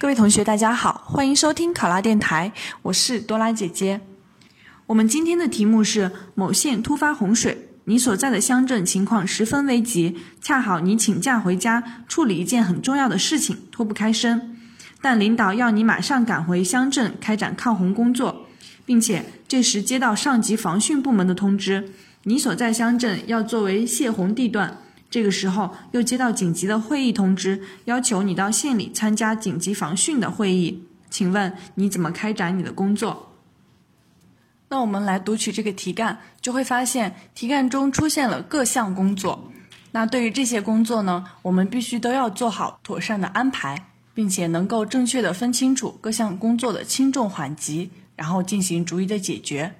各位同学，大家好，欢迎收听考拉电台，我是多拉姐姐。我们今天的题目是：某县突发洪水，你所在的乡镇情况十分危急，恰好你请假回家处理一件很重要的事情，脱不开身。但领导要你马上赶回乡镇开展抗洪工作，并且这时接到上级防汛部门的通知，你所在乡镇要作为泄洪地段。这个时候又接到紧急的会议通知，要求你到县里参加紧急防汛的会议。请问你怎么开展你的工作？那我们来读取这个题干，就会发现题干中出现了各项工作。那对于这些工作呢，我们必须都要做好妥善的安排，并且能够正确的分清楚各项工作的轻重缓急，然后进行逐一的解决。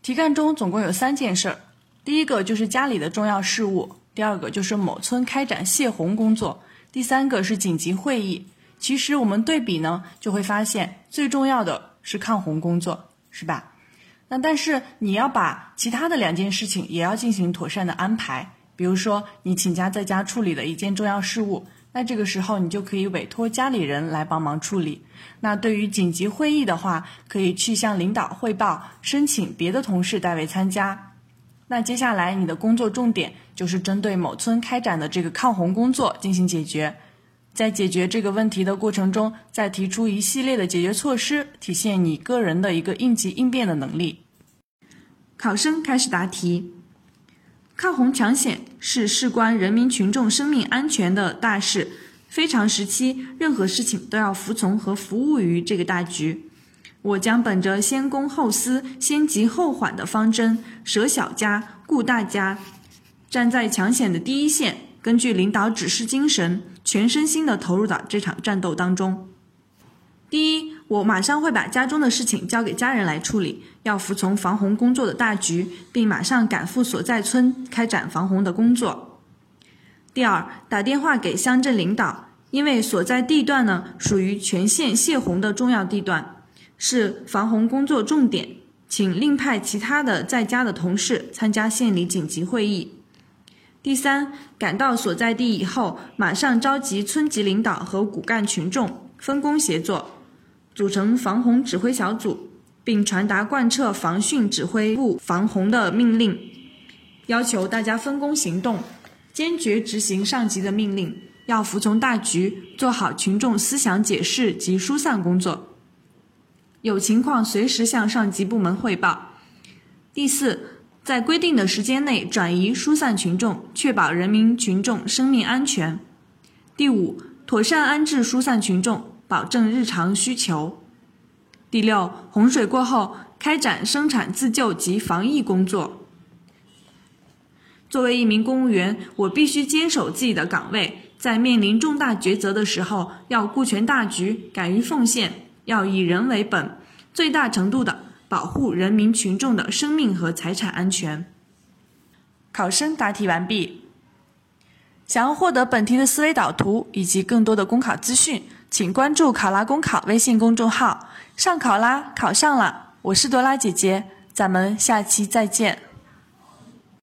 题干中总共有三件事儿，第一个就是家里的重要事务。第二个就是某村开展泄洪工作，第三个是紧急会议。其实我们对比呢，就会发现最重要的是抗洪工作，是吧？那但是你要把其他的两件事情也要进行妥善的安排。比如说你请假在家处理了一件重要事务，那这个时候你就可以委托家里人来帮忙处理。那对于紧急会议的话，可以去向领导汇报，申请别的同事代为参加。那接下来你的工作重点就是针对某村开展的这个抗洪工作进行解决，在解决这个问题的过程中，再提出一系列的解决措施，体现你个人的一个应急应变的能力。考生开始答题。抗洪抢险是事关人民群众生命安全的大事，非常时期，任何事情都要服从和服务于这个大局。我将本着先公后私、先急后缓的方针，舍小家顾大家，站在抢险的第一线，根据领导指示精神，全身心地投入到这场战斗当中。第一，我马上会把家中的事情交给家人来处理，要服从防洪工作的大局，并马上赶赴所在村开展防洪的工作。第二，打电话给乡镇领导，因为所在地段呢属于全县泄洪的重要地段。是防洪工作重点，请另派其他的在家的同事参加县里紧急会议。第三，赶到所在地以后，马上召集村级领导和骨干群众分工协作，组成防洪指挥小组，并传达贯彻防汛指挥部防洪的命令，要求大家分工行动，坚决执行上级的命令，要服从大局，做好群众思想解释及疏散工作。有情况随时向上级部门汇报。第四，在规定的时间内转移疏散群众，确保人民群众生命安全。第五，妥善安置疏散群众，保证日常需求。第六，洪水过后开展生产自救及防疫工作。作为一名公务员，我必须坚守自己的岗位，在面临重大抉择的时候，要顾全大局，敢于奉献。要以人为本，最大程度的保护人民群众的生命和财产安全。考生答题完毕。想要获得本题的思维导图以及更多的公考资讯，请关注“考拉公考”微信公众号。上考拉，考上了！我是多拉姐姐，咱们下期再见。